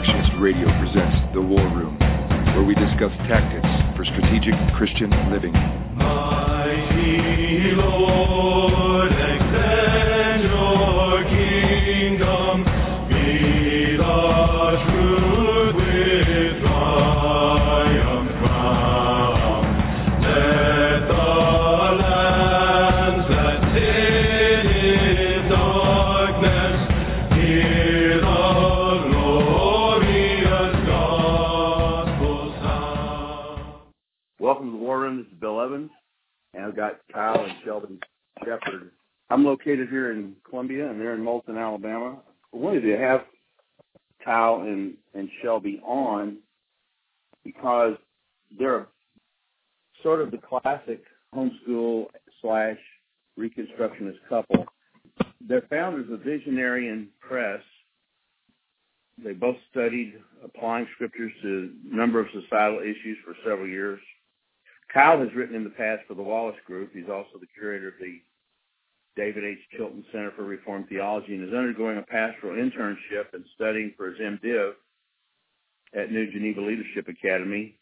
Reconstructionist Radio presents The War Room, where we discuss tactics for strategic Christian living. Located here in Columbia, and they're in Moulton, Alabama. I wanted to have Kyle and, and Shelby on because they're sort of the classic homeschool slash Reconstructionist couple. They're founders of Visionary Press. They both studied applying scriptures to a number of societal issues for several years. Kyle has written in the past for the Wallace Group. He's also the curator of the David H. Chilton Center for Reformed Theology and is undergoing a pastoral internship and studying for his MDiv at New Geneva Leadership Academy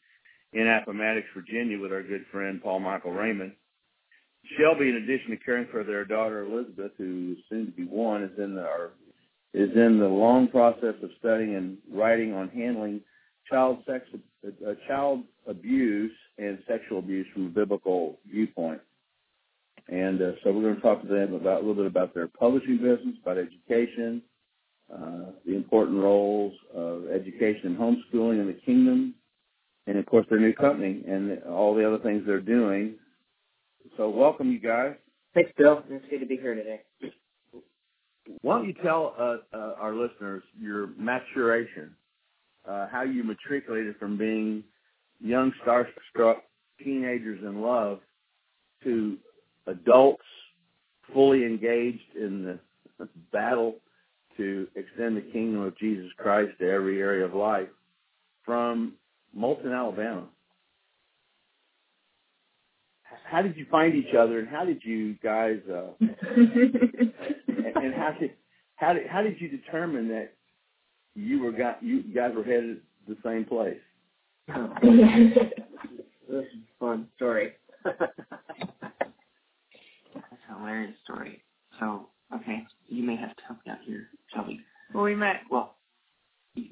in Appomattox, Virginia with our good friend Paul Michael Raymond. Shelby, in addition to caring for their daughter Elizabeth, who is soon to be one, is in the is in the long process of studying and writing on handling child sex, uh, child abuse and sexual abuse from a biblical viewpoint. And uh, so we're going to talk to them about a little bit about their publishing business, about education, uh, the important roles of education and homeschooling in the kingdom, and of course their new company and all the other things they're doing. So welcome, you guys. Thanks, Bill. It's good to be here today. Why don't you tell uh, uh, our listeners your maturation, uh, how you matriculated from being young, starstruck teenagers in love to adults fully engaged in the battle to extend the kingdom of Jesus Christ to every area of life from Moulton, Alabama. How did you find each other, and how did you guys, uh, and, and how did how did how did you determine that you were got you guys were headed the same place? this is fun story. Hilarious story. So, okay, you may have to help me out here, Shelby. Well, we met. Well,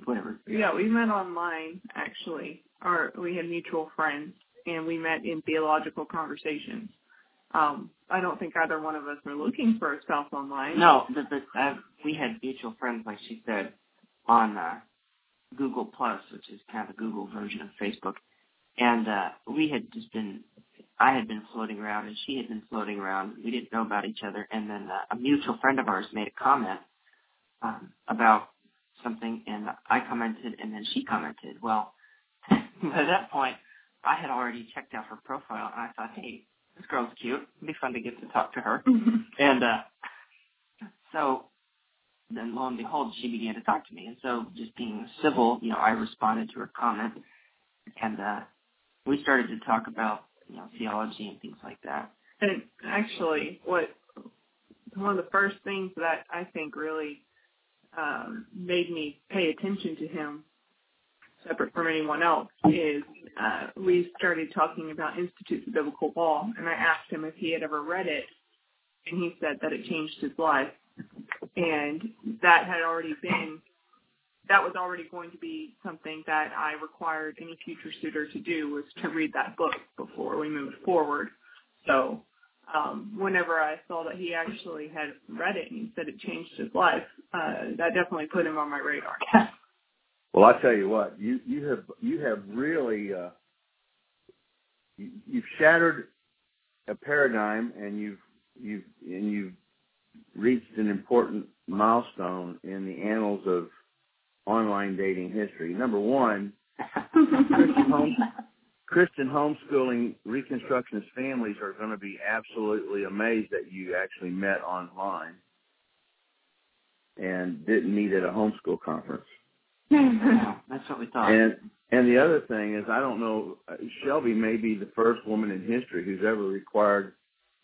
whatever. Yeah, we met online actually. Our we had mutual friends, and we met in theological conversations. Um, I don't think either one of us were looking for a spouse online. No, but, but uh, we had mutual friends, like she said, on uh, Google Plus, which is kind of a Google version of Facebook, and uh, we had just been. I had been floating around, and she had been floating around. We didn't know about each other, and then uh, a mutual friend of ours made a comment um, about something, and I commented, and then she commented. Well, by that point, I had already checked out her profile, and I thought, hey, this girl's cute. It'd be fun to get to talk to her. and uh, so then lo and behold, she began to talk to me. And so just being civil, you know, I responded to her comment, and uh, we started to talk about, you know, theology and things like that. And actually, what one of the first things that I think really um, made me pay attention to him, separate from anyone else, is uh, we started talking about Institutes of Biblical Law, and I asked him if he had ever read it, and he said that it changed his life, and that had already been that was already going to be something that I required any future suitor to do was to read that book before we moved forward. So um, whenever I saw that he actually had read it and he said it changed his life, uh, that definitely put him on my radar. Well, I tell you what, you you have you have really uh, you, you've shattered a paradigm, and you've you've and you've reached an important milestone in the annals of online dating history. Number one, Christian, home, Christian homeschooling Reconstructionist families are going to be absolutely amazed that you actually met online and didn't meet at a homeschool conference. Yeah, that's what we thought. And and the other thing is, I don't know. uh, Shelby may be the first woman in history who's ever required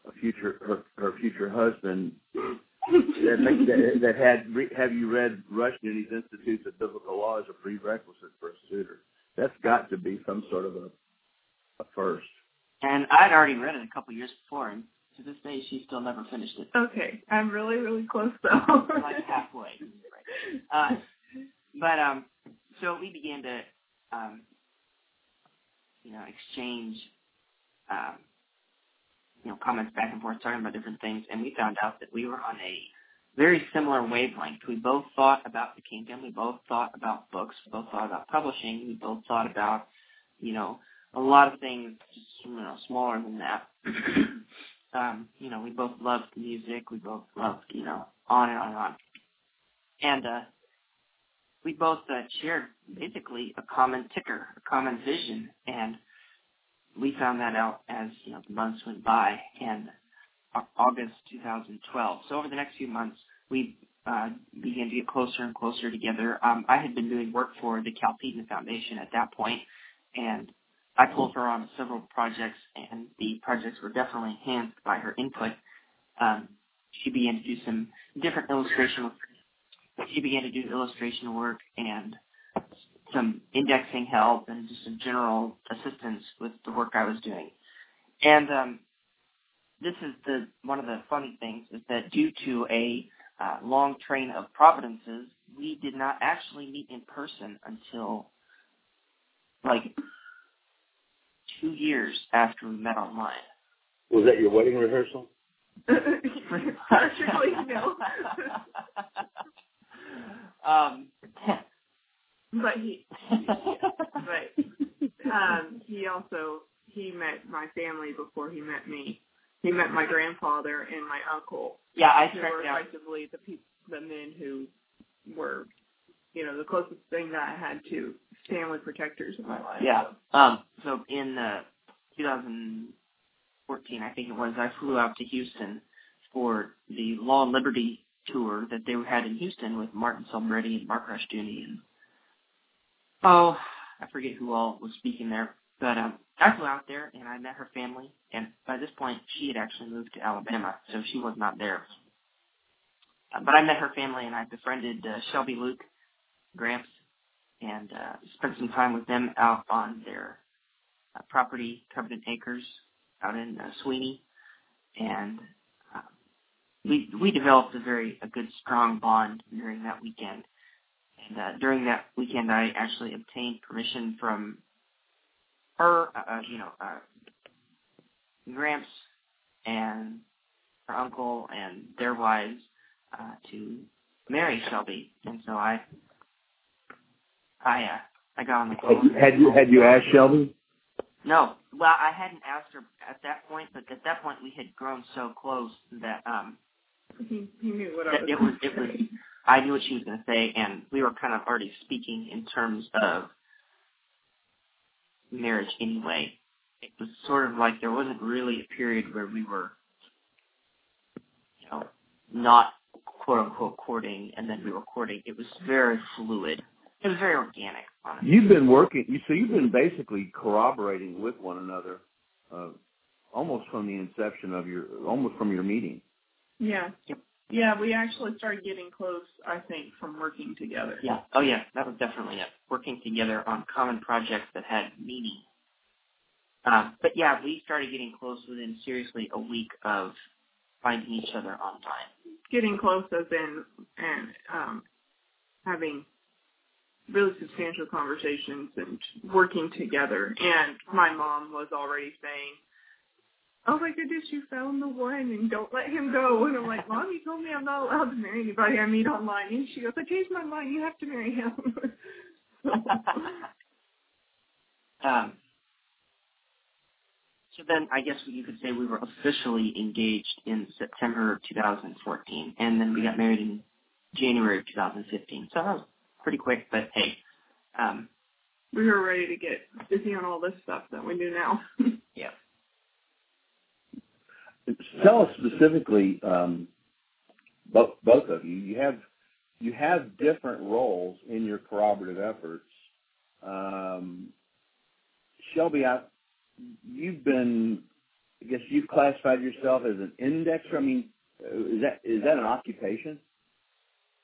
a future her, her future husband that, make, that, that had re, have you read Rushdoony's Institutes of Biblical Law as a prerequisite for a suitor. That's got to be some sort of a, a first. And I'd already read it a couple years before, and to this day, she still never finished it. Okay, I'm really, really close though. like halfway. Uh, but um, so we began to, um, you know, exchange, um, you know, comments back and forth, talking about different things, and we found out that we were on a very similar wavelength. We both thought about the kingdom. We both thought about books. We both thought about publishing. We both thought about, you know, a lot of things, just you know, smaller than that. um, you know, we both loved music. We both loved, you know, on and on and on. And uh, we both uh, shared basically a common ticker, a common vision, and we found that out as you know the months went by. And August 2012. So over the next few months, we uh, began to get closer and closer together. Um, I had been doing work for the Chalcedon Foundation at that point, and I pulled her on several projects, and the projects were definitely enhanced by her input. Um, she began to do some different illustration. She began to do illustration work and some indexing help and just some general assistance with the work I was doing. And um, this is the one of the funny things is that due to a uh, long train of providences, we did not actually meet in person until like two years after we met online. Was that your wedding rehearsal? Practically no. um, but he, but um, he also he met my family before he met me. He met my grandfather and my uncle. Yeah, I who were out. effectively the people, the men who were, you know, the closest thing that I had to family protectors in my life. Yeah. Um, so in uh, 2014, I think it was, I flew out to Houston for the Law and Liberty tour that they had in Houston with Martin Selbrede and Mark Rushdoony and oh, I forget who all was speaking there. But um, I flew out there and I met her family, and by this point she had actually moved to Alabama, so she was not there. Uh, but I met her family and I befriended uh, Shelby Luke, Gramps, and uh, spent some time with them out on their uh, property, Covenant Acres, out in uh, Sweeny, and uh, we we developed a very a good strong bond during that weekend. And uh, during that weekend, I actually obtained permission from her, uh, you know, uh, Gramps and her uncle and their wives uh, to marry Shelby, and so I, I, uh, I got on the phone. Had you had you asked Shelby? No, well, I hadn't asked her at that point, but at that point we had grown so close that um He he knew what I was. it was it was I knew what she was going to say, and we were kind of already speaking in terms of marriage anyway. It was sort of like there wasn't really a period where we were, you know, not quote unquote courting, and then we were courting. It was very fluid. It was very organic. Honestly. You've been working. You so you've been basically corroborating with one another, uh, almost from the inception of your, almost from your meeting. Yeah. Yep. Yeah, we actually started getting close, I think, from working together. Yeah. Oh yeah, that was definitely it. Working together on common projects that had meaning. Um, but yeah, we started getting close within seriously a week of finding each other on time. Getting close as in and um having really substantial conversations and working together. And my mom was already saying, Oh my goodness, you found the one and don't let him go. And I'm like, Mom, you told me I'm not allowed to marry anybody I meet online. And she goes, I changed my mind. You have to marry him. um, so then I guess you could say we were officially engaged in September of 2014, and then we got married in January of 2015. So that was pretty quick, but hey, um, we were ready to get busy on all this stuff that we do now. yeah. Tell us specifically, um, both of you. You have you have different roles in your corroborative efforts. Um, Shelby, you've been, I guess you've classified yourself as an indexer. I mean, is that is that an occupation?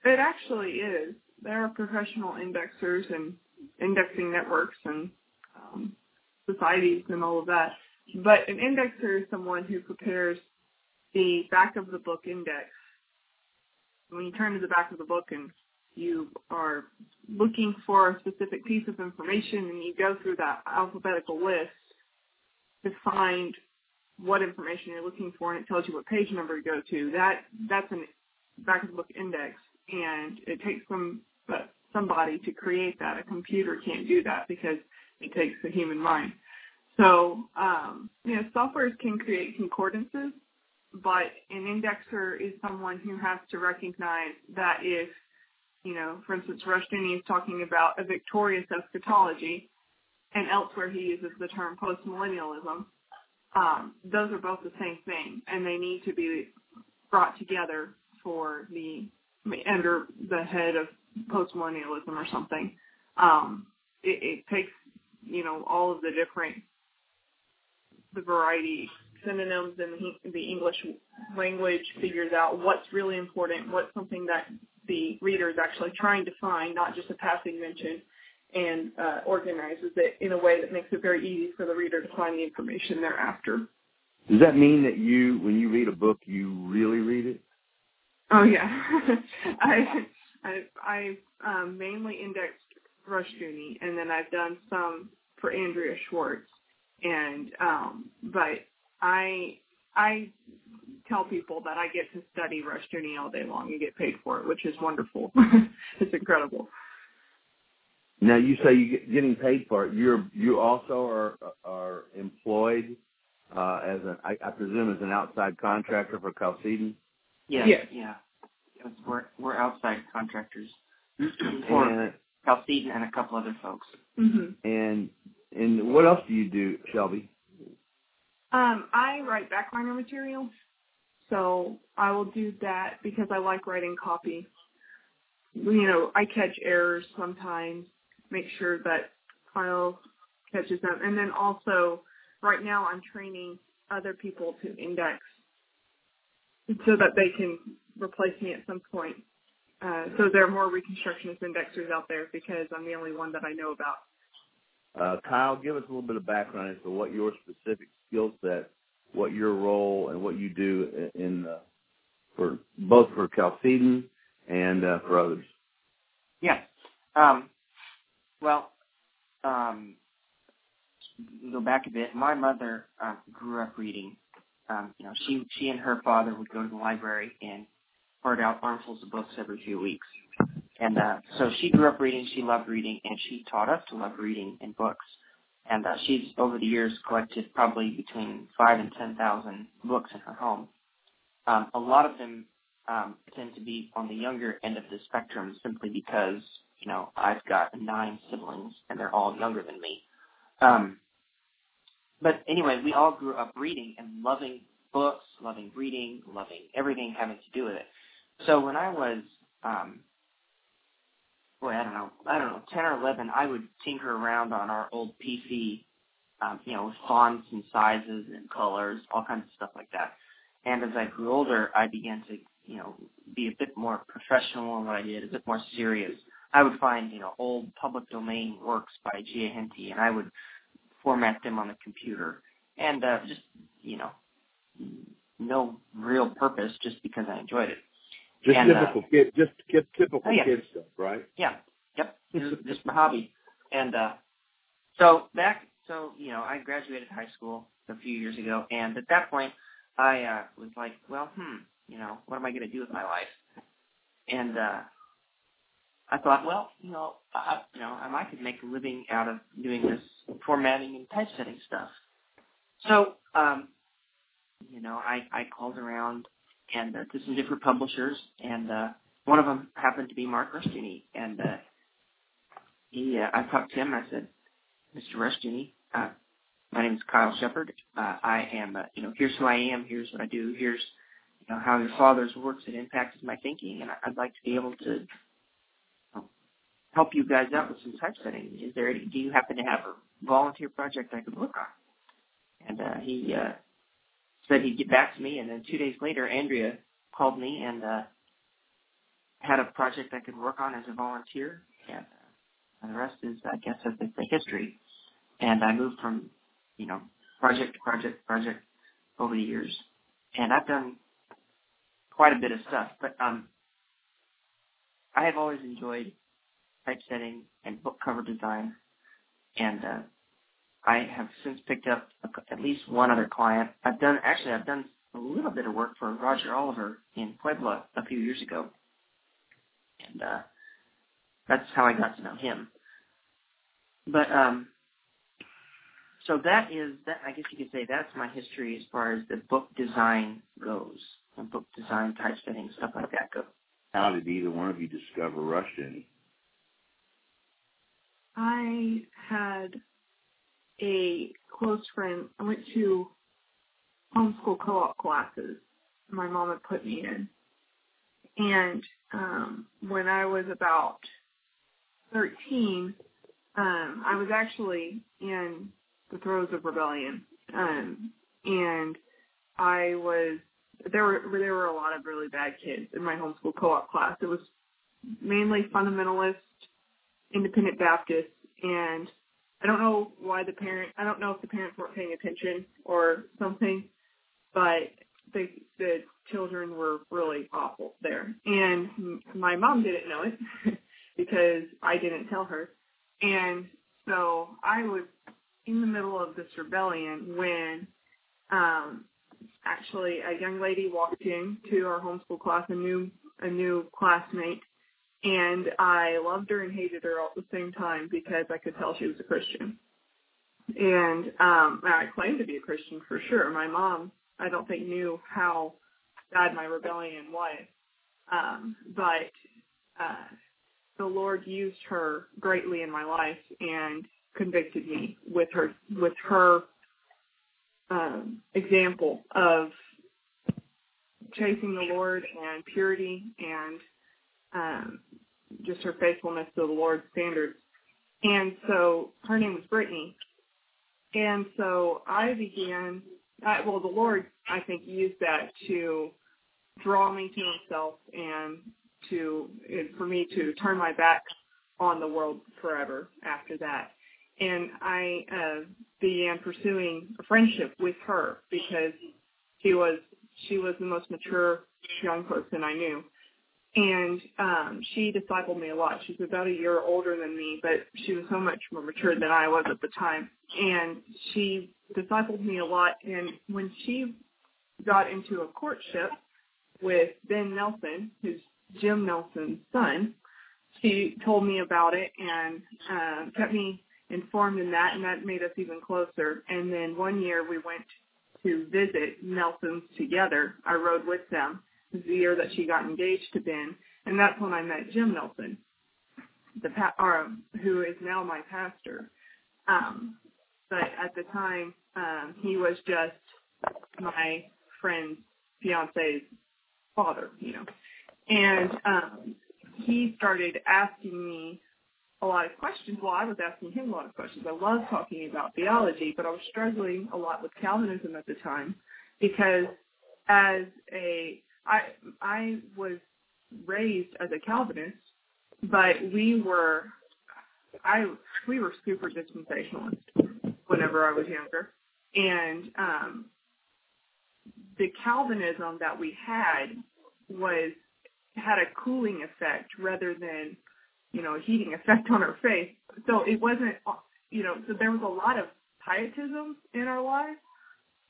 It actually is. There are professional indexers and indexing networks and um, societies and all of that. But an indexer is someone who prepares the back of the book index. When you turn to the back of the book and you are looking for a specific piece of information and you go through that alphabetical list to find what information you're looking for and it tells you what page number to go to. That that's an back of the book index and it takes some somebody to create that. A computer can't do that because it takes a human mind. So, um, you know, softwares can create concordances, but an indexer is someone who has to recognize that if, you know, for instance, Rushdoony is talking about a victorious eschatology, and elsewhere he uses the term postmillennialism, um, those are both the same thing, and they need to be brought together for the under the head of postmillennialism or something. Um, it, it takes you know all of the different the variety synonyms in the, English language figures out what's really important, what's something that the reader is actually trying to find, not just a passing mention, and uh, organizes it in a way that makes it very easy for the reader to find the information they're after. Does that mean that you, when you read a book, you really read it? Oh yeah, I I I um, mainly indexed Rushdoony, and then I've done some for Andrea Schwartz, and um, but I I tell people that I get to study Rushdoony all day long and get paid for it, which is wonderful. it's incredible. Now you say you're getting paid for it. You're you also are are employed uh, as an I, I presume as an outside contractor for Chalcedon. Yes, Yes. yeah. Yes, We're we're outside contractors for And Chalcedon and a couple other folks. hmm and and what else do you do, Shelby? Um, I write backliner material, so I will do that because I like writing copy. You know, I catch errors sometimes, make sure that file catches them, and then also right now I'm training other people to index so that they can replace me at some point. Uh, so there are more Reconstructionist indexers out there because I'm the only one that I know about. Uh, Kyle, give us a little bit of background as to what your specific skill set, what your role, and what you do in, in uh, for both for Chalcedon and uh, for others. Yeah. Um, well, um, go back a bit. My mother uh, grew up reading. Um, you know, she she and her father would go to the library and hoard out armfuls of books every few weeks. And uh, so she grew up reading. She loved reading, and she taught us to love reading and books. And uh, she's over the years collected probably between five and ten thousand books in her home. Um, a lot of them um, tend to be on the younger end of the spectrum simply because, you know, I've got nine siblings and they're all younger than me. Um, but anyway, we all grew up reading and loving books, loving reading, loving everything having to do with it. So when I was, um, boy, I don't know, I don't know, 10 or 11, I would tinker around on our old PC, um, you know, with fonts and sizes and colors, all kinds of stuff like that. And as I grew older, I began to, you know, be a bit more professional in what I did, a bit more serious. I would find, you know, old public domain works by G.A. Henty, and I would format them on the computer. And uh, just, you know, no real purpose, just because I enjoyed it. Just And, uh, typical kid, just typical Oh, yeah. kid stuff, right? Yeah. Yep. Just my hobby. And uh so back so, you know, I graduated high school a few years ago and at that point I uh was like, well, hmm, you know, what am I gonna do with my life? And uh I thought, well, you know, I you know, I might could make a living out of doing this formatting and typesetting stuff. So, um, you know, I, I called around and uh, to some different publishers, and uh, one of them happened to be Mark Rushdoony, and uh, he, uh, I talked to him. I said, Mr. Rushdoony, uh, my name is Kyle Shepard. Uh, I am, uh, you know, here's who I am. Here's what I do. Here's, you know, how your father's works had impacted my thinking, and I'd like to be able to help you guys out with some typesetting. Is there? Do you happen to have a volunteer project I could work on? And uh, he uh, said he'd get back to me, and then two days later, Andrea called me and uh, had a project I could work on as a volunteer, and, uh, the rest is, I guess, as they say, history. And I moved from, you know, project to project to project over the years, and I've done quite a bit of stuff. But um, I have always enjoyed typesetting and book cover design, and uh, I have since picked up a, at least one other client. I've done actually I've done a little bit of work for Roger Oliver in Puebla a few years ago, and uh, that's how I got to know him. But um, so that is that. I guess you could say that's my history as far as the book design goes, and book design, typesetting, stuff like that goes. How did either one of you discover Rushdoony? I had a close friend. I went to homeschool co-op classes my mom had put me in. And um, when I was about 13, um, I was actually in the throes of rebellion. Um, and I was there were there were a lot of really bad kids in my homeschool co-op class. It was mainly fundamentalist, independent Baptist, and I don't know why the parent. I don't know if the parents weren't paying attention or something, but the the children were really awful there, and my mom didn't know it because I didn't tell her, and so I was in the middle of this rebellion when um actually a young lady walked in to our homeschool class, a new a new classmate, and I loved her and hated her all at the same time because I could tell she was a Christian. And um I claimed to be a Christian for sure. My mom, I don't think knew how bad my rebellion was. Um, but uh the Lord used her greatly in my life and convicted me with her with her um, example of chasing the Lord and purity and um, just her faithfulness to the Lord's standards. And so her name was Brittany. And so I began, I, well, the Lord, I think, used that to draw me to himself and to, and for me to turn my back on the world forever after that and I uh, began pursuing a friendship with her because she was she was the most mature young person I knew, and um, she discipled me a lot. She's about a year older than me, but she was so much more mature than I was at the time, and she discipled me a lot. And when she got into a courtship with Ben Nelson, who's Jim Nelson's son, she told me about it and uh, kept me informed in that, and that made us even closer. And then one year we went to visit Nelson's together. I rode with them. The year that she got engaged to Ben, and that's when I met Jim Nelson, the pa- or, who is now my pastor. Um, but at the time, um, he was just my friend's fiance's father, you know. And um, he started asking me a lot of questions. Well, I was asking him a lot of questions. I love talking about theology, but I was struggling a lot with Calvinism at the time because as a I I was raised as a Calvinist, but we were I we were super dispensationalist whenever I was younger, and um, the Calvinism that we had was had a cooling effect rather than you know, a heating effect on our faith. So it wasn't, you know, so there was a lot of pietism in our lives,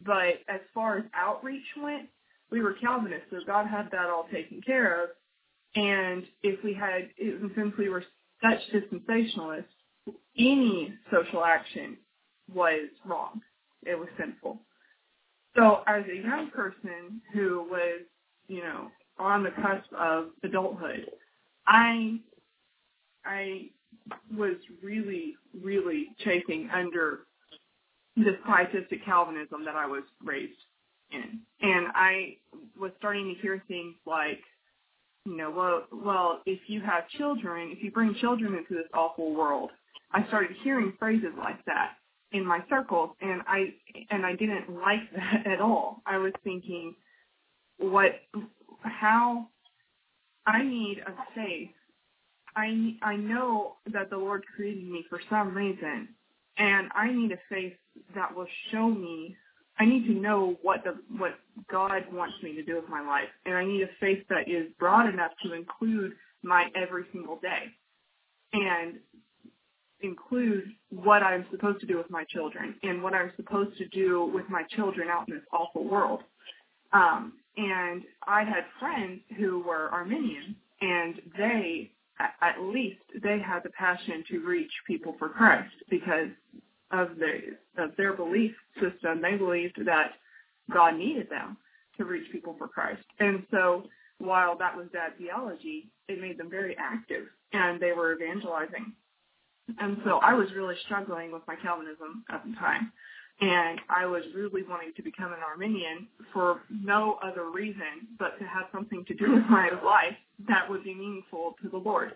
but as far as outreach went, we were Calvinists, so God had that all taken care of. And if we had, since we were such dispensationalists, any social action was wrong. It was sinful. So as a young person who was, you know, on the cusp of adulthood, I I was really, really chafing under this pietistic Calvinism that I was raised And I was starting to hear things like, you know, well, well, if you have children, if you bring children into this awful world, I started hearing phrases like that in my circles, and I and I didn't like that at all. I was thinking, what? how I need a faith. I I know that the Lord created me for some reason, and I need a faith that will show me. I need to know what the what God wants me to do with my life, and I need a faith that is broad enough to include my every single day, and include what I'm supposed to do with my children and what I'm supposed to do with my children out in this awful world. Um, and I had friends who were Arminian, and they, at least, they had the passion to reach people for Christ because of the of their belief system. They believed that God needed them to reach people for Christ, and so while that was bad theology, it made them very active, and they were evangelizing. And so I was really struggling with my Calvinism at the time and I was really wanting to become an Arminian for no other reason but to have something to do with my life that would be meaningful to the Lord.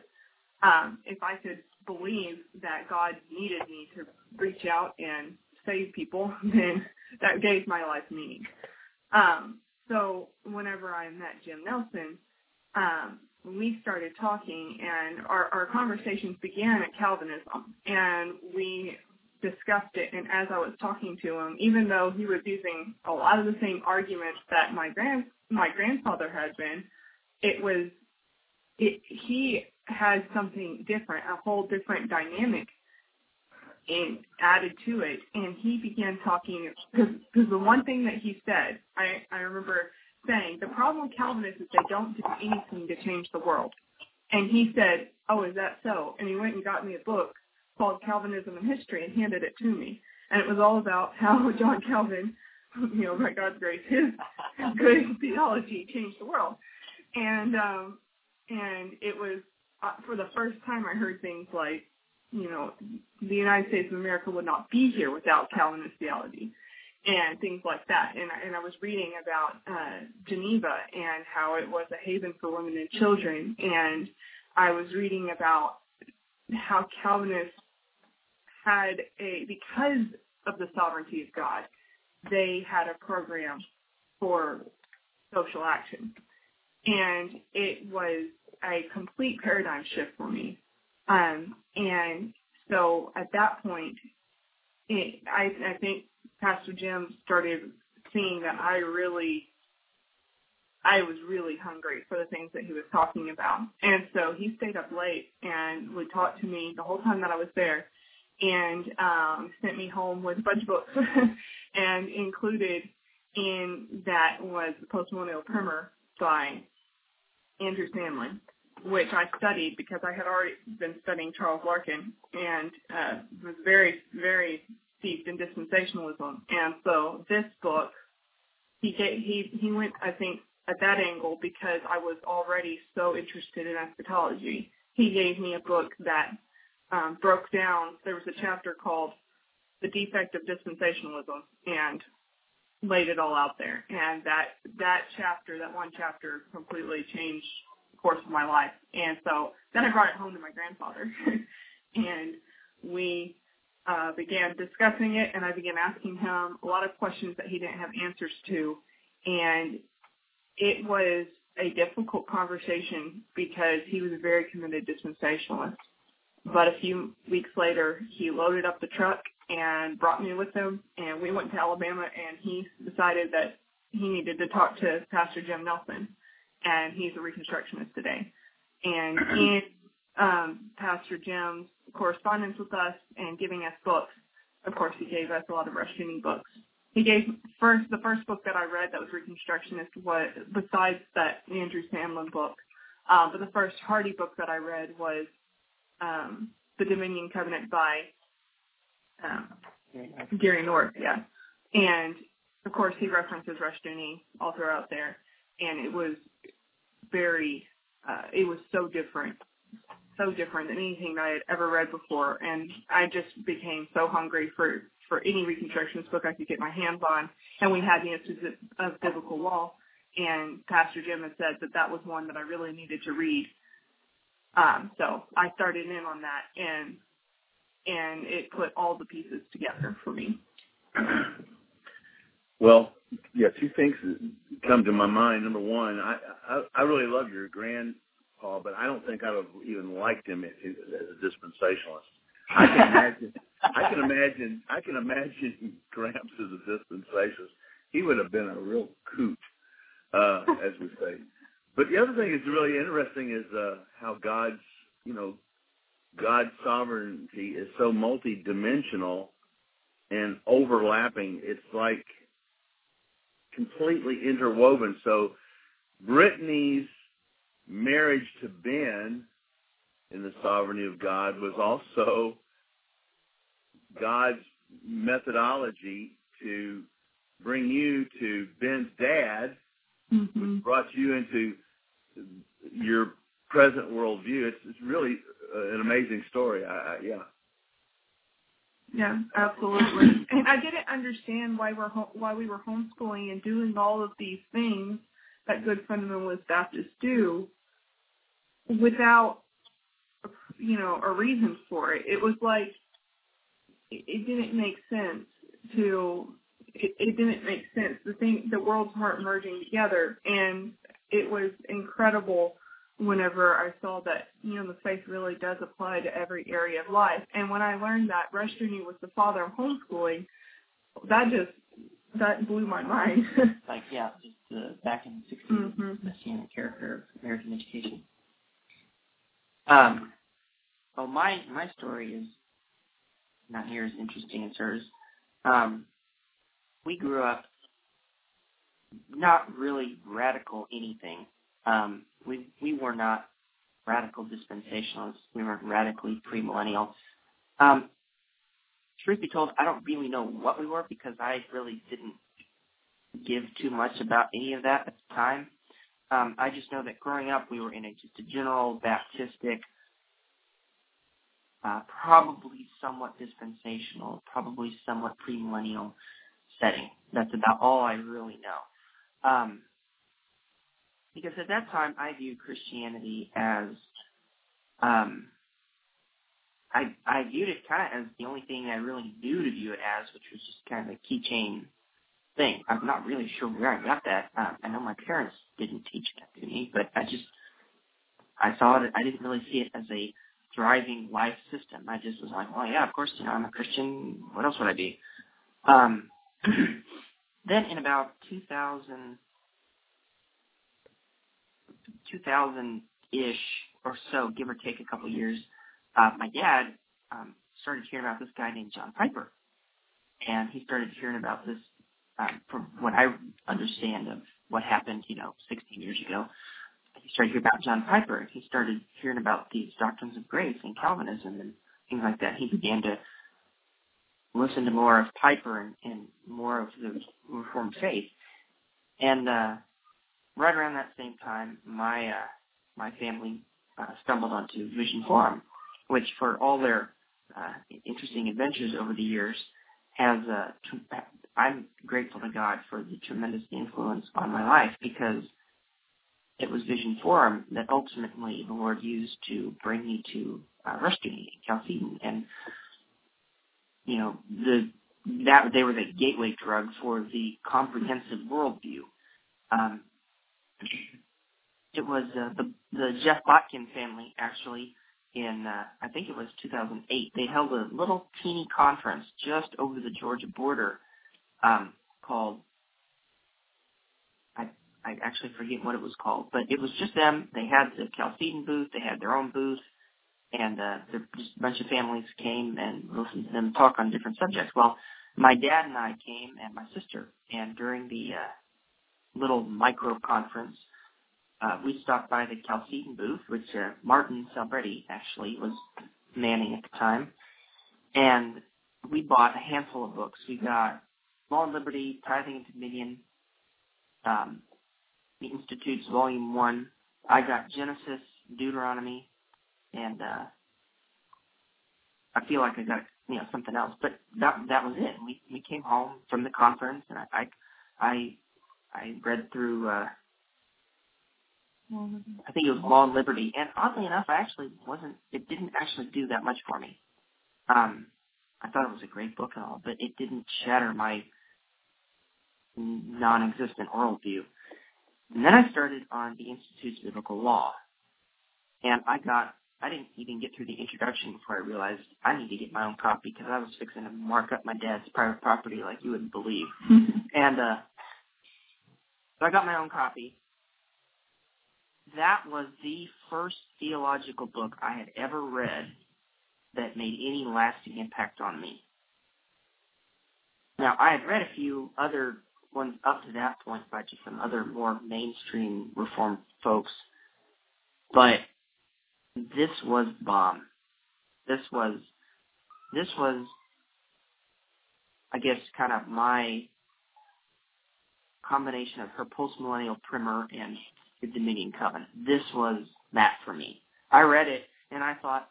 Um, if I could believe that God needed me to reach out and save people, then that gave my life meaning. Um, so whenever I met Jim Nelson, um, we started talking and our, our conversations began at Calvinism and we discussed it and as I was talking to him, even though he was using a lot of the same arguments that my grand my grandfather had been, it was it he had something different, a whole different dynamic in added to it and he began talking because the one thing that he said I I remember saying the problem with Calvinists is they don't do anything to change the world. And he said, "Oh, is that so?" And he went and got me a book called Calvinism and History and handed it to me. And it was all about how John Calvin, you know, by God's grace, his good theology changed the world. And um and it was for the first time I heard things like, you know, the United States of America would not be here without Calvinist theology and things like that. And, and I was reading about uh, Geneva and how it was a haven for women and children. And I was reading about how Calvinists had a, because of the sovereignty of God, they had a program for social action. And it was a complete paradigm shift for me. Um, and so at that point, it, I, I think Pastor Jim started seeing that I really, I was really hungry for the things that he was talking about. And so he stayed up late and would talk to me the whole time that I was there and um, sent me home with a bunch of books and included in that was the Postmillennial Primer by Andrew Sandlin, which I studied because I had already been studying Charles Larkin and uh, was very, very steeped in dispensationalism. And so this book, he he he went, I think, at that angle because I was already so interested in eschatology. He gave me a book that um, broke down. There was a chapter called "The Defect of Dispensationalism" and laid it all out there. And that that chapter, that one chapter, completely changed course of my life. And so then I brought it home to my grandfather, and we uh, began discussing it, and I began asking him a lot of questions that he didn't have answers to, and it was a difficult conversation because he was a very committed dispensationalist. But a few weeks later, he loaded up the truck and brought me with him, and we went to Alabama, and he decided that he needed to talk to Pastor Jim Nelson, and he's a Reconstructionist today. And in um, Pastor Jim's correspondence with us and giving us books. Of course, he gave us a lot of Rushdoony books. He gave first the first book that I read that was Reconstructionist was besides that Andrew Sandlin book. Um, but the first Hardy book that I read was um, The Dominion Covenant by um, Gary North, yeah. And of course, he references Rushdoony all throughout there, and it was very, uh, it was so different so different than anything that I had ever read before, and I just became so hungry for for any Reconstructionist book I could get my hands on. And we had the Institute of Biblical Law, and Pastor Jim had said that that was one that I really needed to read. Um, so I started in on that, and and it put all the pieces together for me. Well, yeah, two things come to my mind. Number one, I I, I really love your grandpa, but I don't think I'd have even liked him as a dispensationalist. I can imagine. I can imagine. I can imagine Gramps as a dispensationalist. He would have been a real coot, uh, as we say. But the other thing that's really interesting is uh, how God's, you know, God's sovereignty is so multidimensional and overlapping. It's like completely interwoven. So Brittany's marriage to Ben in the sovereignty of God was also God's methodology to bring you to Ben's dad, Mm-hmm. which brought you into your present worldview. It's, it's really uh, an amazing story. I, I, yeah. Yeah, absolutely. and I didn't understand why we're ho- why we were homeschooling and doing all of these things that good fundamentalist Baptists do without, you know, a reason for it. It was like it, it didn't make sense to. It, it didn't make sense. The thing, the worlds weren't merging together, and it was incredible whenever I saw that, you know, the faith really does apply to every area of life. And when I learned that Rush Rushdoony was the father of homeschooling, that just, that blew my mind. Like, yeah, just uh, back in the 60s, Mhm. messianic character of American education. Um, well, my my story is not near as interesting as hers. Um, we grew up not really radical anything. Um, we we were not radical dispensationalists. We weren't radically premillennial. Um, truth be told, I don't really know what we were because I really didn't give too much about any of that at the time. Um, I just know that growing up, we were in a, just a general Baptistic, uh, probably somewhat dispensational, probably somewhat premillennial setting. That's about all I really know. Um, because at that time, I viewed Christianity as, um, I I viewed it kind of as the only thing I really knew to view it as, which was just kind of a keychain thing. I'm not really sure where I got that. Um, I know my parents didn't teach that to me, but I just I saw it. I didn't really see it as a thriving life system. I just was like, well, yeah, of course, you know, I'm a Christian. What else would I be? Um, then in about 2000, 2000-ish or so, give or take a couple years, uh, my dad um, started hearing about this guy named John Piper, and he started hearing about this um, from what I understand of what happened, you know, 16 years ago. He started hearing about John Piper, he started hearing about these doctrines of grace and Calvinism and things like that. He began to listen to more of Piper and, and more of the Reformed faith. And uh, right around that same time, my uh, my family uh, stumbled onto Vision Forum, which, for all their uh, interesting adventures over the years, has uh, tr- I'm grateful to God for the tremendous influence on my life because it was Vision Forum that ultimately the Lord used to bring me to uh, Rushdoony, Chalcedon, and you know the that they were the gateway drug for the comprehensive worldview. Um, it was uh, the the Jeff Botkin family actually in uh, I think it was 2008. They held a little teeny conference just over the Georgia border um, called I I actually forget what it was called, but it was just them. They had the Chalcedon booth. They had their own booth, and uh, just a bunch of families came and listened to them talk on different subjects. Well, my dad and I came, and my sister, and during the uh, little micro conference, uh, we stopped by the Chalcedon booth, which uh, Martin Selbrede actually was manning at the time, and we bought a handful of books. We got Law and Liberty, Tithing and Dominion, um, the Institutes, Volume One. I got Genesis, Deuteronomy, and uh, I feel like I got you know something else, but that that was it. We we came home from the conference, and I I I, I read through. Uh, I think it was Law and Liberty, and oddly enough, I actually wasn't. It didn't actually do that much for me. Um, I thought it was a great book and all, but it didn't shatter my non-existent worldview. And then I started on the Institutes of Biblical Law, and I got I didn't even get through the introduction before I realized I need to get my own copy because I was fixing to mark up my dad's private property like you wouldn't believe. and uh, so I got my own copy. That was the first theological book I had ever read that made any lasting impact on me. Now, I had read a few other ones up to that point by just some other more mainstream reformed folks, but this was bomb. This was, this was, I guess, kind of my combination of her postmillennial primer and the Dominion Covenant. This was that for me. I read it and I thought,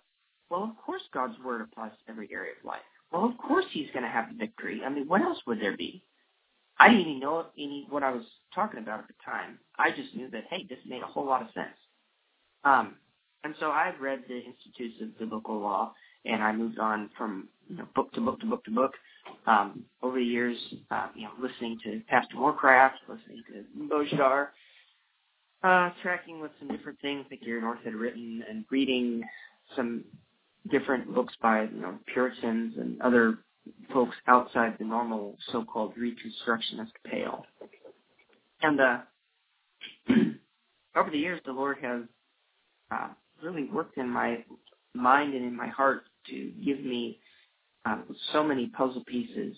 well, of course God's word applies to every area of life. Well, of course He's going to have victory. I mean, what else would there be? I didn't even know any what I was talking about at the time. I just knew that hey, this made a whole lot of sense. Um, and so I read the Institutes of Biblical Law, and I moved on from you know, book to book to book to book. Um, over the years, uh, you know, listening to Pastor Morecraft, listening to Bojidar, uh, tracking with some different things that Gary North had written, and reading some different books by you know Puritans and other folks outside the normal so-called Reconstructionist pale. And uh, over the years, the Lord has uh, really worked in my mind and in my heart to give me um, so many puzzle pieces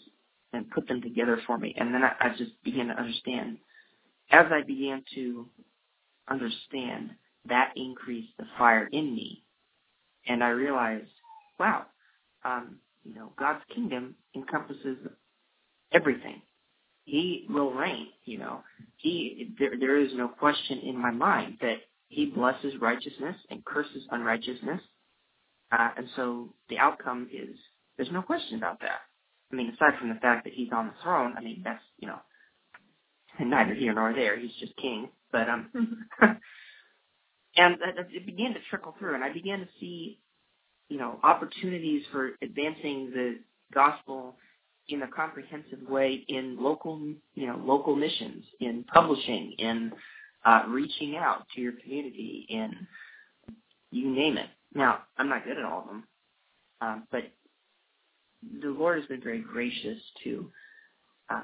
and put them together for me. And then I, I just began to understand. As I began to understand, that increased the fire in me. And I realized, wow, um, you know, God's kingdom encompasses everything. He will reign, you know. He there there is no question in my mind that he blesses righteousness and curses unrighteousness. Uh, and so the outcome is there's no question about that. I mean, aside from the fact that he's on the throne, I mean that's you know neither here nor there. He's just king. But um, and it began to trickle through, and I began to see you know, opportunities for advancing the gospel in a comprehensive way in local, you know, local missions, in publishing, in uh, reaching out to your community, in you name it. Now, I'm not good at all of them, um, but the Lord has been very gracious to uh,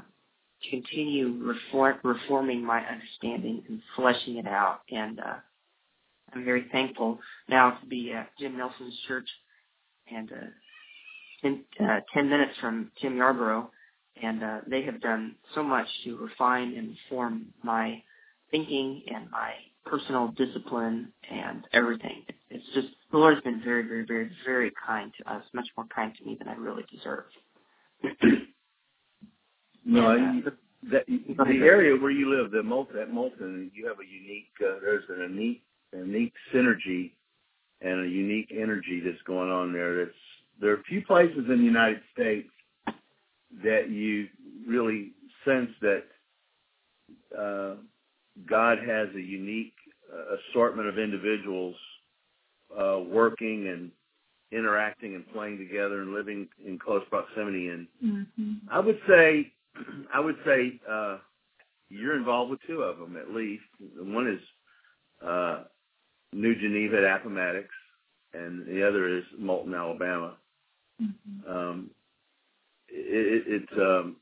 continue reform, reforming my understanding and fleshing it out, and uh, I'm very thankful now to be at Jim Nelson's church and uh, ten, uh, 10 minutes from Tim Yarbrough, and uh, they have done so much to refine and inform my thinking and my personal discipline and everything. It's just the Lord has been very, very, very, very kind to us, much more kind to me than I really deserve. no, and, uh, that, the area where you live, the Moulton, at Moulton, you have a unique. Uh, there's an unique a unique synergy and a unique energy that's going on there. That's there are a few places in the United States that you really sense that uh, God has a unique uh, assortment of individuals uh, working and interacting and playing together and living in close proximity. And mm-hmm. I would say, I would say uh, you're involved with two of them at least. One is uh, New Geneva at Appomattox, and the other is Moulton, Alabama. Mm-hmm. Um, it, it's um,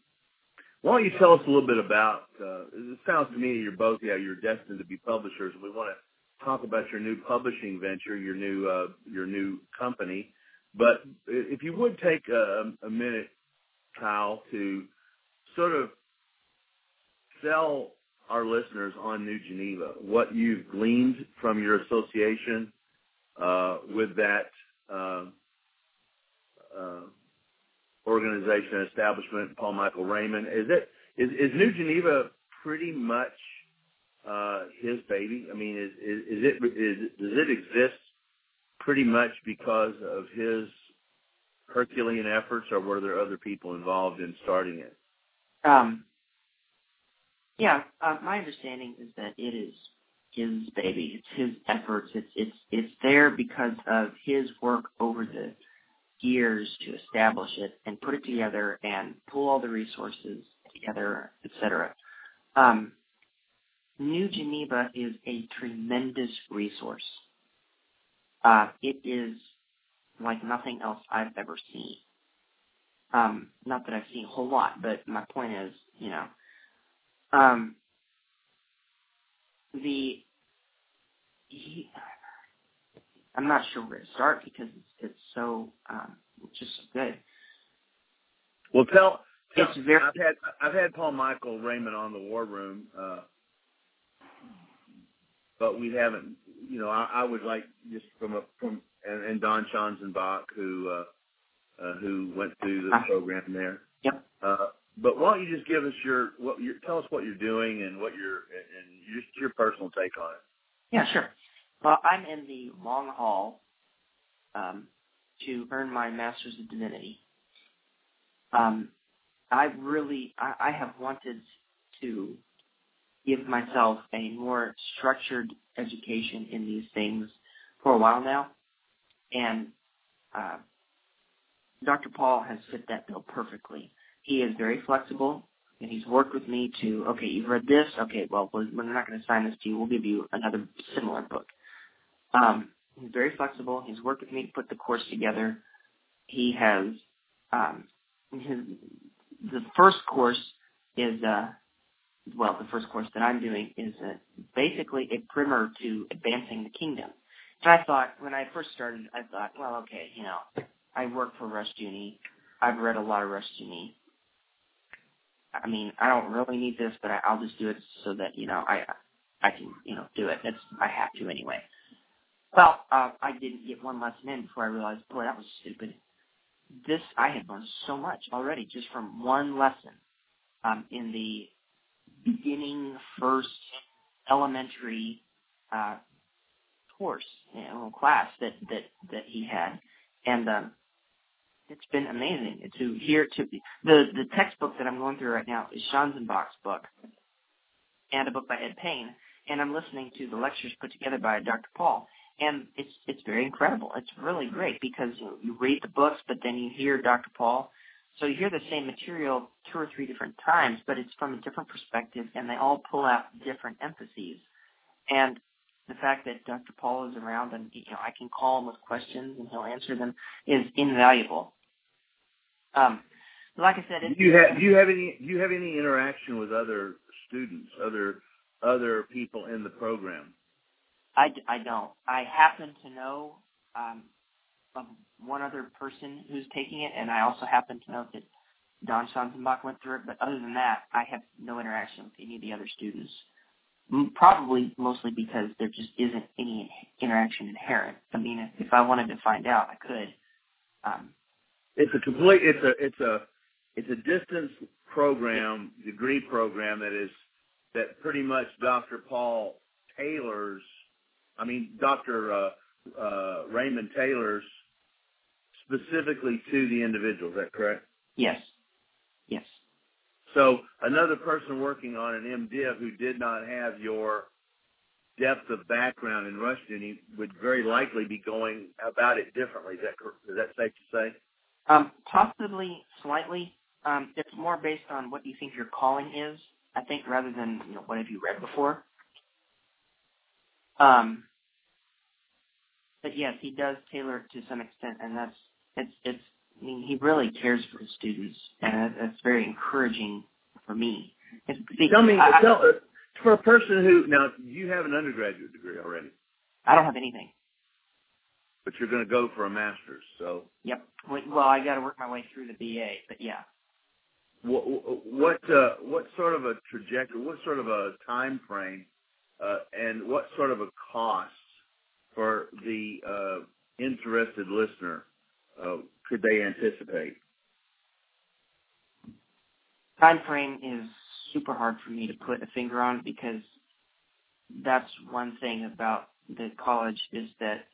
why don't you tell us a little bit about? Uh, it sounds to me you're both yeah you're destined to be publishers. We want to talk about your new publishing venture, your new uh, your new company. But if you would take a, a minute, Kyle, to sort of sell our listeners on New Geneva, what you've gleaned from your association uh, with that uh, uh, organization and establishment, Paul Michael Raymond. Is it is, is New Geneva pretty much uh, his baby? I mean, is, is, is it is, does it exist pretty much because of his Herculean efforts, or were there other people involved in starting it? Um, yeah, uh, my understanding is that it is his baby. It's his efforts. It's it's it's there because of his work over the years to establish it and put it together and pull all the resources together, etc. Um, New Geneva is a tremendous resource. Uh, it is like nothing else I've ever seen. Um, not that I've seen a whole lot, but my point is, you know, um, the he, I'm not sure where to start because it's, it's so um, it's just so good. Well, tell, tell It's very- I've had I've had Paul Michael Raymond on the War Room, uh, but we haven't. You know, I, I would like just from a from and, and Don Schanzenbach who uh, uh, who went through the Uh-huh. program there. Yep. Uh, but why don't you just give us your what your tell us what you're doing and what your and just your personal take on it. Yeah, sure. Well, I'm in the long haul um, to earn my Master's of Divinity. Um, I really, I, I have wanted to give myself a more structured education in these things for a while now, and uh, Dr. Paul has fit that bill perfectly. He is very flexible, and he's worked with me to, okay, you've read this, okay, well, we're not going to assign this to you. We'll give you another similar book. Um, he's very flexible. He's worked with me to put the course together. He has um, his the first course is uh, well, the first course that I'm doing is uh, basically a primer to advancing the kingdom. And I thought when I first started, I thought, well, okay, you know, I work for Rushdoony. I've read a lot of Rushdoony. I mean, I don't really need this, but I, I'll just do it so that you know I I can you know do it. It's I have to anyway. Well, uh, I didn't get one lesson in before I realized, boy, that was stupid. This I had learned so much already just from one lesson um, in the beginning first elementary uh, course, you know, class that that that he had, and um, it's been amazing to hear to the the textbook that I'm going through right now is Schanzenbach's book, and a book by Ed Payne, and I'm listening to the lectures put together by Dr. Paul, and it's it's very incredible. It's really great because you, read the books, but then you hear Dr. Paul. So you hear the same material two or three different times, but it's from a different perspective, and they all pull out different emphases. And the fact that Dr. Paul is around and you know I can call him with questions and he'll answer them is invaluable. Um, like I said, Do you have do you have any do you have any interaction with other students, other other people in the program? I, I don't. I happen to know um, one other person who's taking it, and I also happen to know that Don Schanzenbach went through it. But other than that, I have no interaction with any of the other students. Probably mostly because there just isn't any interaction inherent. I mean, if, if I wanted to find out, I could. Um, It's a complete. It's a. It's a. It's a distance program, degree program that is that pretty much Dr. Paul tailors. I mean, Dr. Uh, uh, Raymond tailors specifically to the individual. Is that correct? yes, yes, So another person working on an MDiv who did not have your depth of background in Rushdoony would very likely be going about it differently. Is that is that safe to say? um, possibly slightly. Um, it's more based on what you think your calling is, I think, rather than you know what have you read before. Um, but yes, he does tailor it to some extent, and that's it's it's. I mean, he really cares for his students, and that's very encouraging for me. It's, Tell me, I, tell, uh, for a person who now you have an undergraduate degree already, I don't have anything. but you're going to go for a master's. So Yep. Well, I got to work my way through the BA, but yeah. what what uh, what sort of a trajectory, what sort of a time frame, and what sort of a cost for the uh, interested listener uh, could they anticipate? time frame is super hard for me to put a finger on because that's one thing about the college is that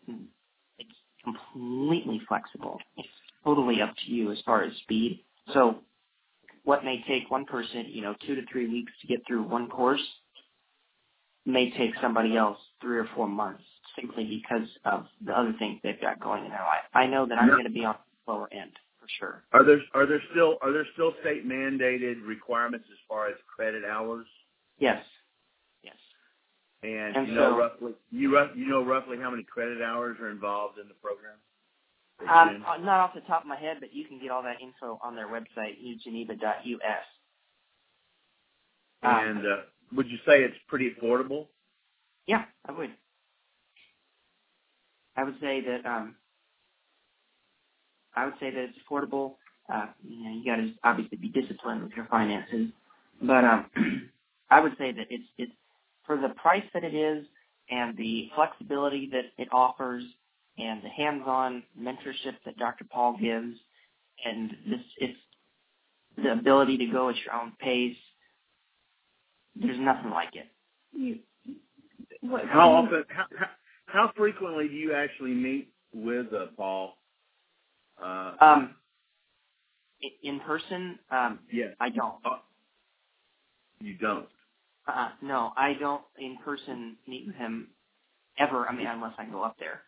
it's completely flexible. It's totally up to you as far as speed. So what may take one person, you know, two to three weeks to get through one course may take somebody else three or four months simply because of the other things they've got going in their life. I know that I'm going to be on the lower end for sure. Are there are there still are there still state mandated requirements as far as credit hours? Yes. Yes. And, And you know so- roughly you rough, you know roughly how many credit hours are involved in the program? Um, uh, not off the top of my head, but you can get all that info on their website, ugeneva.us. Um, and uh, would you say it's pretty affordable? Yeah, I would. I would say that um, I would say that it's affordable. Uh, you know, you got to obviously be disciplined with your finances, but um, I would say that it's it's for the price that it is and the flexibility that it offers and the hands-on mentorship that Dr. Paul gives, and this it's the ability to go at your own pace. There's nothing like it. You, what, How often how, how how frequently do you actually meet with uh, Paul? Uh, Um, in person, um, yes. I don't. Uh, you don't. Uh, no, I don't in person meet with him ever. I mean, unless I go up there.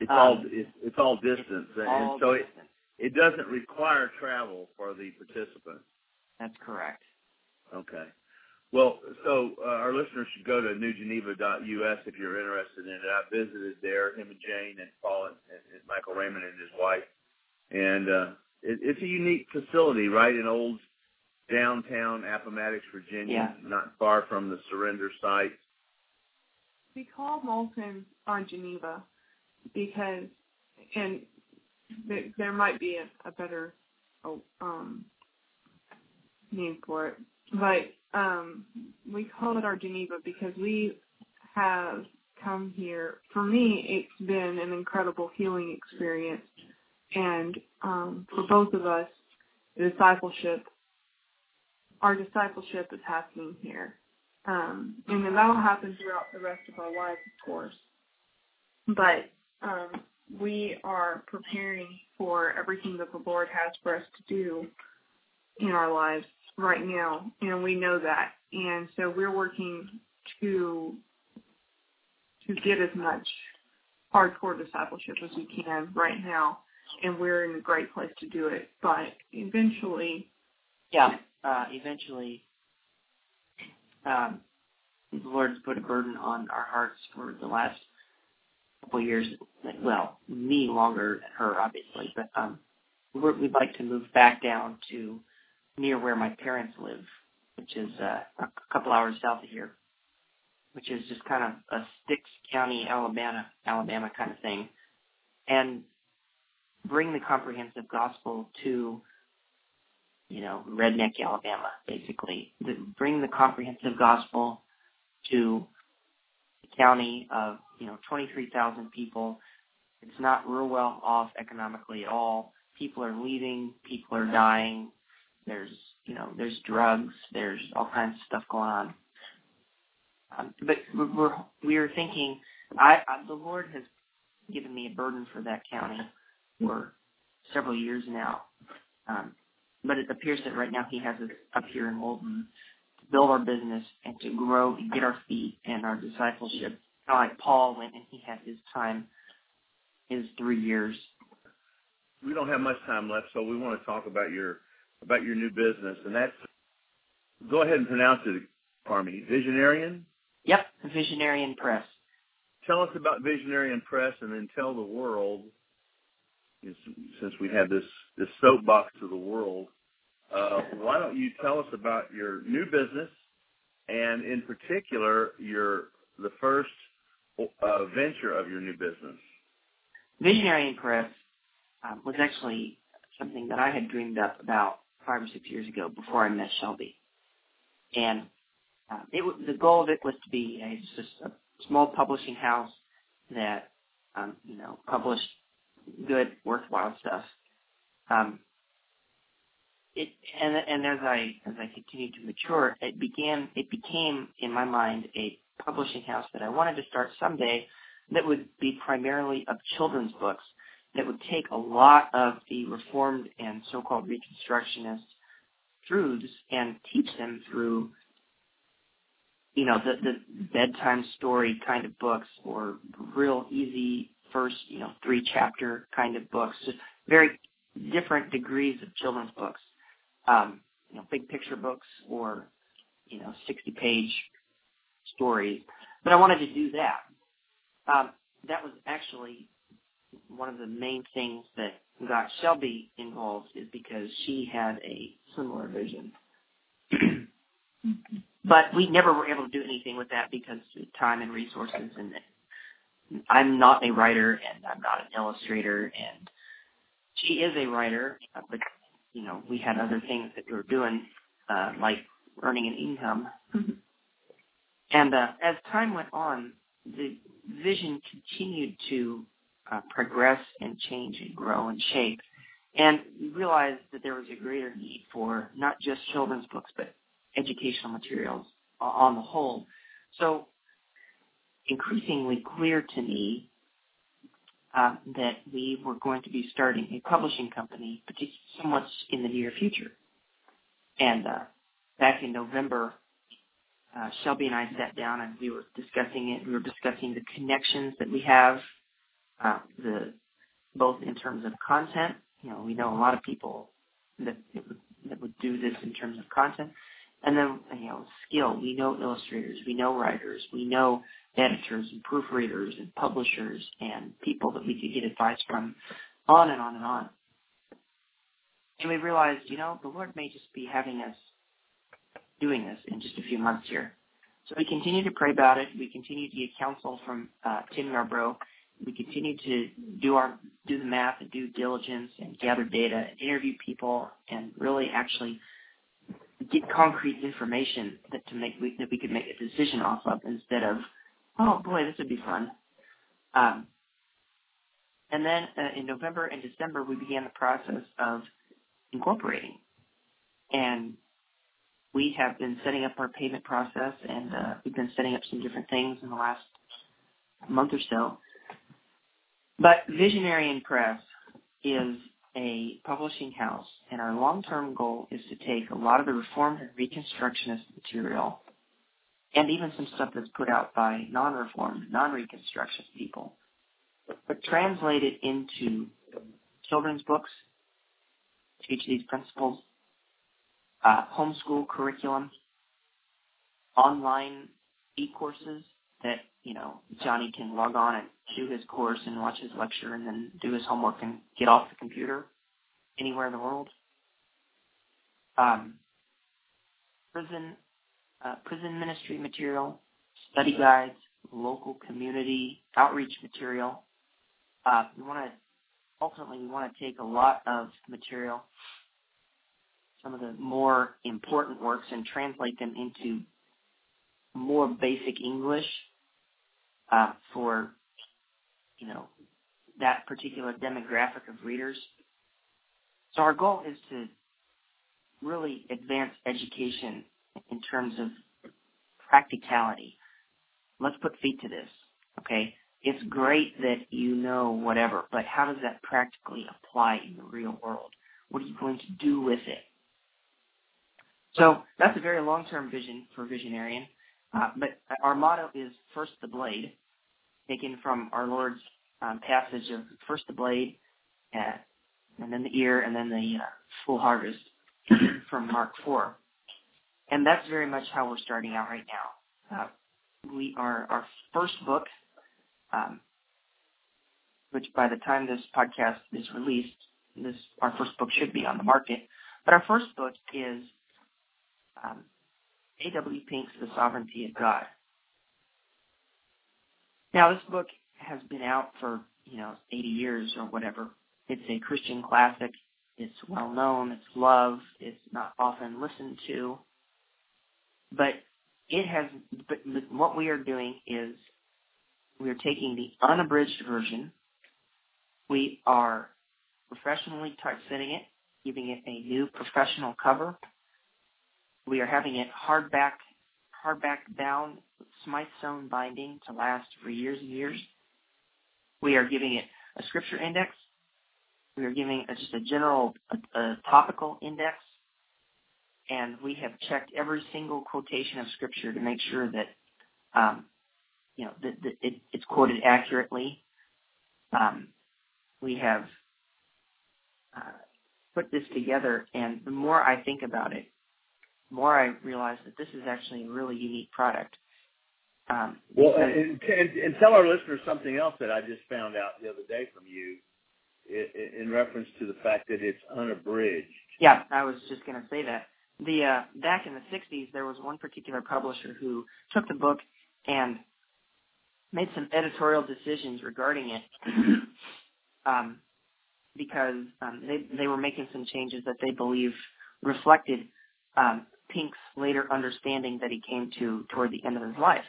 It's Um, all it's, it's all distance, and All so it, distance. it doesn't require travel for the participants. That's correct. Okay. Well, so uh, our listeners should go to newgeneva.us if you're interested in it. I visited there, him and Jane and Paul and, and Michael Raymond and his wife, and uh, it, it's a unique facility, right in old downtown Appomattox, Virginia, not far from the surrender site. we call Moulton on Geneva because, and there, there might be a, a better oh, um, name for it, but um, we call it our Geneva because we have come here. For me, it's been an incredible healing experience, and um, for both of us, discipleship, our discipleship is happening here. Um, and then that'll happen throughout the rest of our lives, of course. But um, we are preparing for everything that the Lord has for us to do in our lives right now, and we know that. And so we're working to to get as much hardcore discipleship as we can right now, and we're in a great place to do it. But eventually, Yeah. Uh, eventually, um, the Lord's put a burden on our hearts for the last couple years. Well, me longer than her, obviously, but um, we'd like to move back down to near where my parents live, which is uh, a couple hours south of here, which is just kind of a Sticks County, Alabama, Alabama kind of thing, and bring the comprehensive gospel to you know, redneck Alabama, basically. The, bring the comprehensive gospel to a county of, you know, 23,000 people. It's not real well off economically at all. People are leaving. People are dying. There's, you know, there's drugs. There's all kinds of stuff going on. Um, but we're, we're thinking. I, I the Lord has given me a burden for that county for several years now. Um, but it appears that right now he has us up here in Moulton to build our business and to grow and get our feet and our discipleship. Kind of like Paul went and he had his time, his three years. We don't have much time left, so we want to talk about your about your new business, and that's go ahead and pronounce it for me. Visionarian. Yep, Visionarian Press. Tell us about Visionarian Press, and then tell the world, since we have this this soapbox to the world, uh, why don't you tell us about your new business, and in particular your the first uh, venture of your new business. Visionarian Press um, was actually something that I had dreamed up about five or six years ago before I met Shelby, and um, it the goal of it was to be a, just a small publishing house that um, you know published good, worthwhile stuff. Um, it and and as I as I continued to mature, it began it became in my mind a publishing house that I wanted to start someday that would be primarily of children's books that would take a lot of the reformed and so-called reconstructionist truths and teach them through you know the the bedtime story kind of books or real easy first you know three chapter kind of books just very different degrees of children's books, um, you know, big picture books or you know, 60 page stories. But I wanted to do that. Um, that was actually one of the main things that got Shelby involved is because she had a similar vision. but we never were able to do anything with that because of time and resources and I'm not a writer and I'm not an illustrator and she is a writer, but you know, we had other things that we were doing, uh, like earning an income. Mm-hmm. And uh, as time went on, the vision continued to uh, progress and change and grow and shape. And we realized that there was a greater need for not just children's books, but educational materials on the whole. So increasingly clear to me uh, that we were going to be starting a publishing company, particularly somewhat in the near future. And uh, back in November, uh, Shelby and I sat down and we were discussing it. We were discussing the connections that we have, uh, the both in terms of content. You know, we know a lot of people that would, that would do this in terms of content, and then you know, skill. We know illustrators, we know writers, we know editors and proofreaders and publishers and people that we could get advice from, on and on and on. And we realized, you know, the Lord may just be having us doing this in just a few months here. So we continue to pray about it. We continue to get counsel from uh, Tim Yarbrough. We continue to do our do the math and due diligence and gather data and interview people and really actually get concrete information that to make we, that we could make a decision off of instead of oh boy this would be fun. Um, and then uh, in November and December we began the process of incorporating and we have been setting up our payment process and uh, we've been setting up some different things in the last month or so. But Visionarian Press is a publishing house and our long-term goal is to take a lot of the Reformed and Reconstructionist material and even some stuff that's put out by non-Reformed, non-Reconstructionist people, but translate it into children's books, teach these principles uh, homeschool curriculum, online e-courses that, you know, Johnny can log on and do his course and watch his lecture and then do his homework and get off the computer anywhere in the world. Um, prison, uh, prison ministry material, study guides, local community outreach material. Uh, we want to ultimately we want to take a lot of material some of the more important works and translate them into more basic English uh, for you know that particular demographic of readers. So our goal is to really advance education in terms of practicality. Let's put feet to this, okay? It's great that you know whatever, but how does that practically apply in the real world? What are you going to do with it? So that's a very long-term vision for Visionarian. Uh, but our motto is first the blade, taken from our Lord's um, passage of first the blade, uh, and then the ear, and then the uh, full harvest from Mark 4. And that's very much how we're starting out right now. Uh, we are our first book, um, which by the time this podcast is released, this our first book should be on the market. But our first book is um, A.W. Pink's The Sovereignty of God. Now, this book has been out for, you know, 80 years or whatever. It's a Christian classic. It's well known. It's loved. It's not often listened to. But it has, but what we are doing is we are taking the unabridged version. We are professionally typesetting it, giving it a new professional cover we are having it hardback, hardback down, Smyth sewn binding to last for years and years. We are giving it a scripture index. We are giving a, just a general, a, a topical index. And we have checked every single quotation of scripture to make sure that, um, you know, it, it's quoted accurately. Um, we have uh, put this together, and the more I think about it, more I realize that this is actually a really unique product. Um, Well, and, and, and tell our listeners something else that I just found out the other day from you in reference to the fact that it's unabridged. Yeah, I was just going to say that. The uh, back in the '60s, there was one particular publisher who took the book and made some editorial decisions regarding it, um, because um, they they were making some changes that they believe reflected um, Pink's later understanding that he came to toward the end of his life.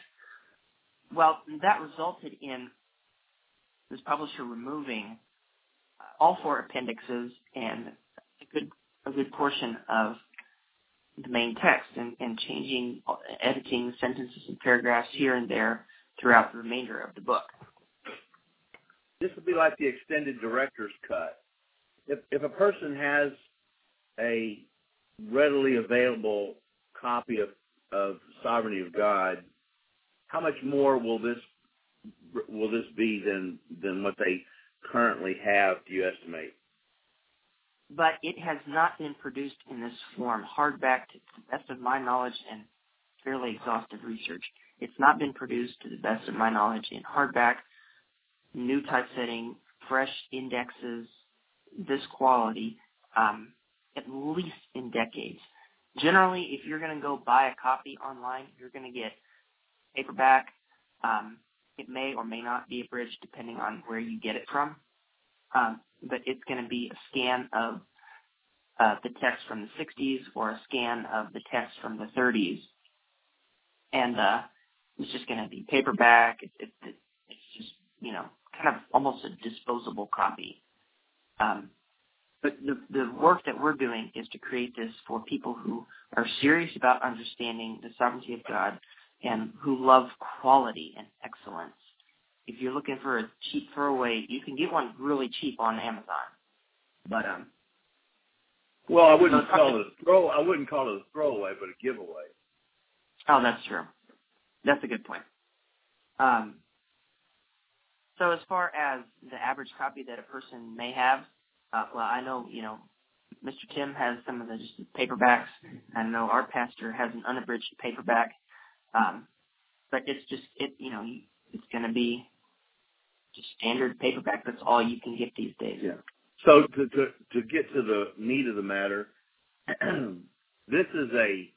Well, that resulted in this publisher removing all four appendixes and a good a good portion of the main text and, and changing, editing sentences and paragraphs here and there throughout the remainder of the book. This would be like the extended director's cut. If, if a person has a readily available copy of, of Sovereignty of God, how much more will this will this be than than what they currently have? Do you estimate? But it has not been produced in this form, hardback, to the best of my knowledge and fairly exhaustive research. It's not been produced, to the best of my knowledge, in hardback, new typesetting, fresh indexes, this quality, um, at least in decades. Generally, if you're going to go buy a copy online, you're going to get paperback. Um, it may or may not be abridged depending on where you get it from. Um, but it's going to be a scan of uh, the text from the 60s or a scan of the text from the 30s. And uh, it's just going to be paperback. It, it, it, it's just, you know, kind of almost a disposable copy. Um, but the, the work that we're doing is to create this for people who are serious about understanding the sovereignty of God and who love quality and excellence. If you're looking for a cheap throwaway, you can get one really cheap on Amazon. But um, Well, I wouldn't So- call it a throw. I wouldn't call it a throwaway, but a giveaway. oh, that's true. That's a good point. Um, so as far as the average copy that a person may have, uh, well, I know you know Mr. Tim has some of the just paperbacks. I know our pastor has an unabridged paperback. Um, but it's just it you know it's going to be just standard paperback. That's all you can get these days. Yeah. So to to to get to the meat of the matter, this is a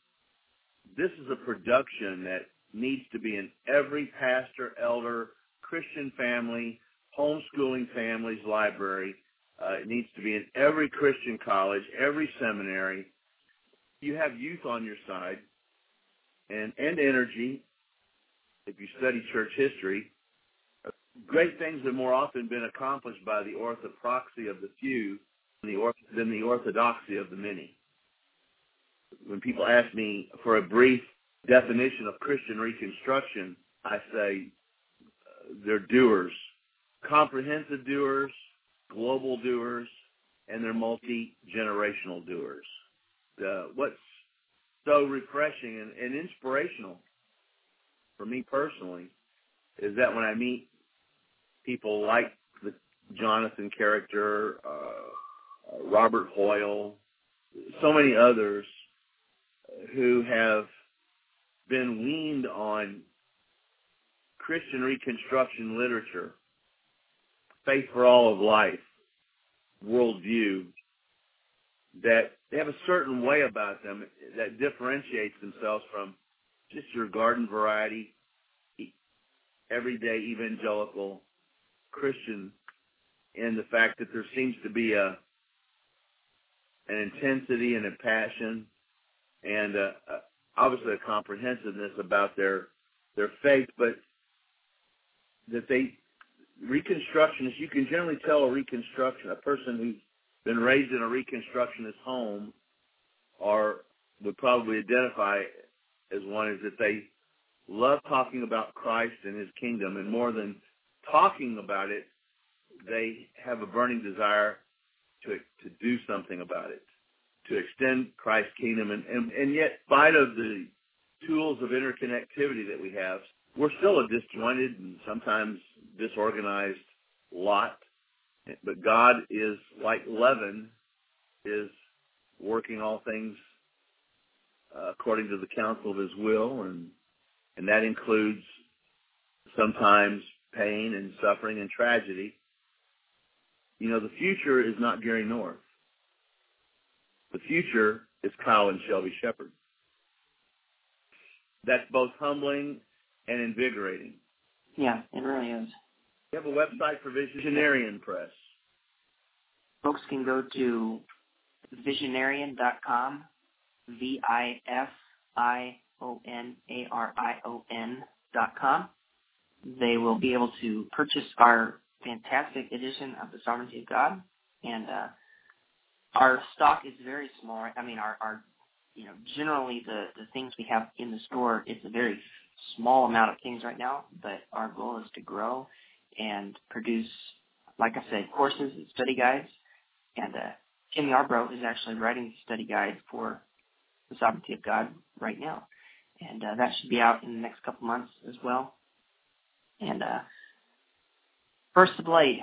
this is a production that needs to be in every pastor, elder, Christian family, homeschooling family's library. Uh, it needs to be in every Christian college, every seminary. You have youth on your side, and and energy. If you study church history, great things have more often been accomplished by the orthopraxy of the few than the, than the orthodoxy of the many. When people ask me for a brief definition of Christian Reconstruction, I say uh, they're doers, comprehensive doers, global doers, and they're multi-generational doers. Uh, what's so refreshing and, and inspirational for me personally is that when I meet people like the Jonathan character, uh, Robert Hoyle, so many others who have been weaned on Christian Reconstruction literature, faith for all of life, worldview, that they have a certain way about them that differentiates themselves from just your garden variety, everyday evangelical Christian in the fact that there seems to be a an intensity and a passion and uh, uh, obviously a comprehensiveness about their their faith, but that they reconstructionists you can generally tell a reconstruction a person who's been raised in a reconstructionist home or would probably identify as one is that they love talking about Christ and his kingdom and more than talking about it, they have a burning desire to to do something about it, to extend Christ's kingdom, and and, and yet, spite of the tools of interconnectivity that we have, we're still a disjointed and sometimes disorganized lot. But God is like leaven is working all things uh, according to the counsel of His will, and and that includes sometimes pain and suffering and tragedy. You know, the future is not Gary North. The future is Kyle and Shelby Shepard. That's both humbling and invigorating. Yeah, it really is. We have a website for Visionarian Press. Folks can go to visionarian.com, V-I-S-I-O-N-A-R-I-O-N dot com. They will be able to purchase our fantastic edition of the Sovereignty of God, and uh, our stock is very small. I mean, our, our you know, generally the, the things we have in the store, it's a very small amount of things right now, but our goal is to grow and produce, like I said, courses and study guides. And uh, Tim Yarbrough is actually writing the study guide for the Sovereignty of God right now. And uh, that should be out in the next couple months as well. And uh, first the blade.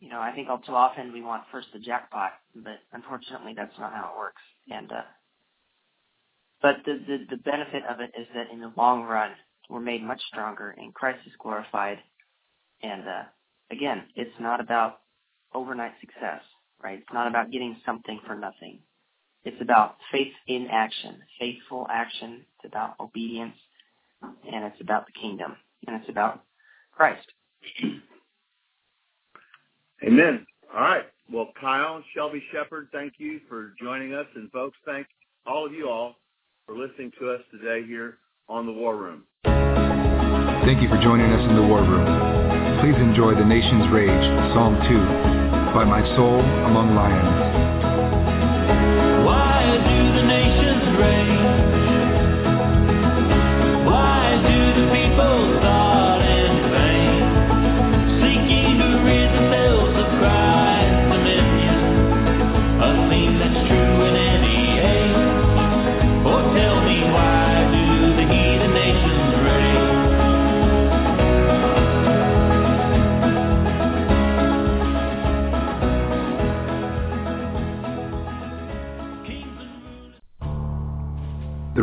You know, I think all too often we want first the jackpot, but unfortunately that's not how it works. And uh, but the, the the benefit of it is that in the long run we're made much stronger and Christ is glorified. And uh, again, it's not about overnight success, right? It's not about getting something for nothing. It's about faith in action, faithful action. It's about obedience, and it's about the kingdom, and it's about Christ. Amen. All right. Well, Kyle Shelby Shepard, thank you for joining us. And folks, thank all of you all for listening to us today here on The War Room. Thank you for joining us in The War Room. Please enjoy The Nation's Rage, Psalm 2, by My Soul Among Lions.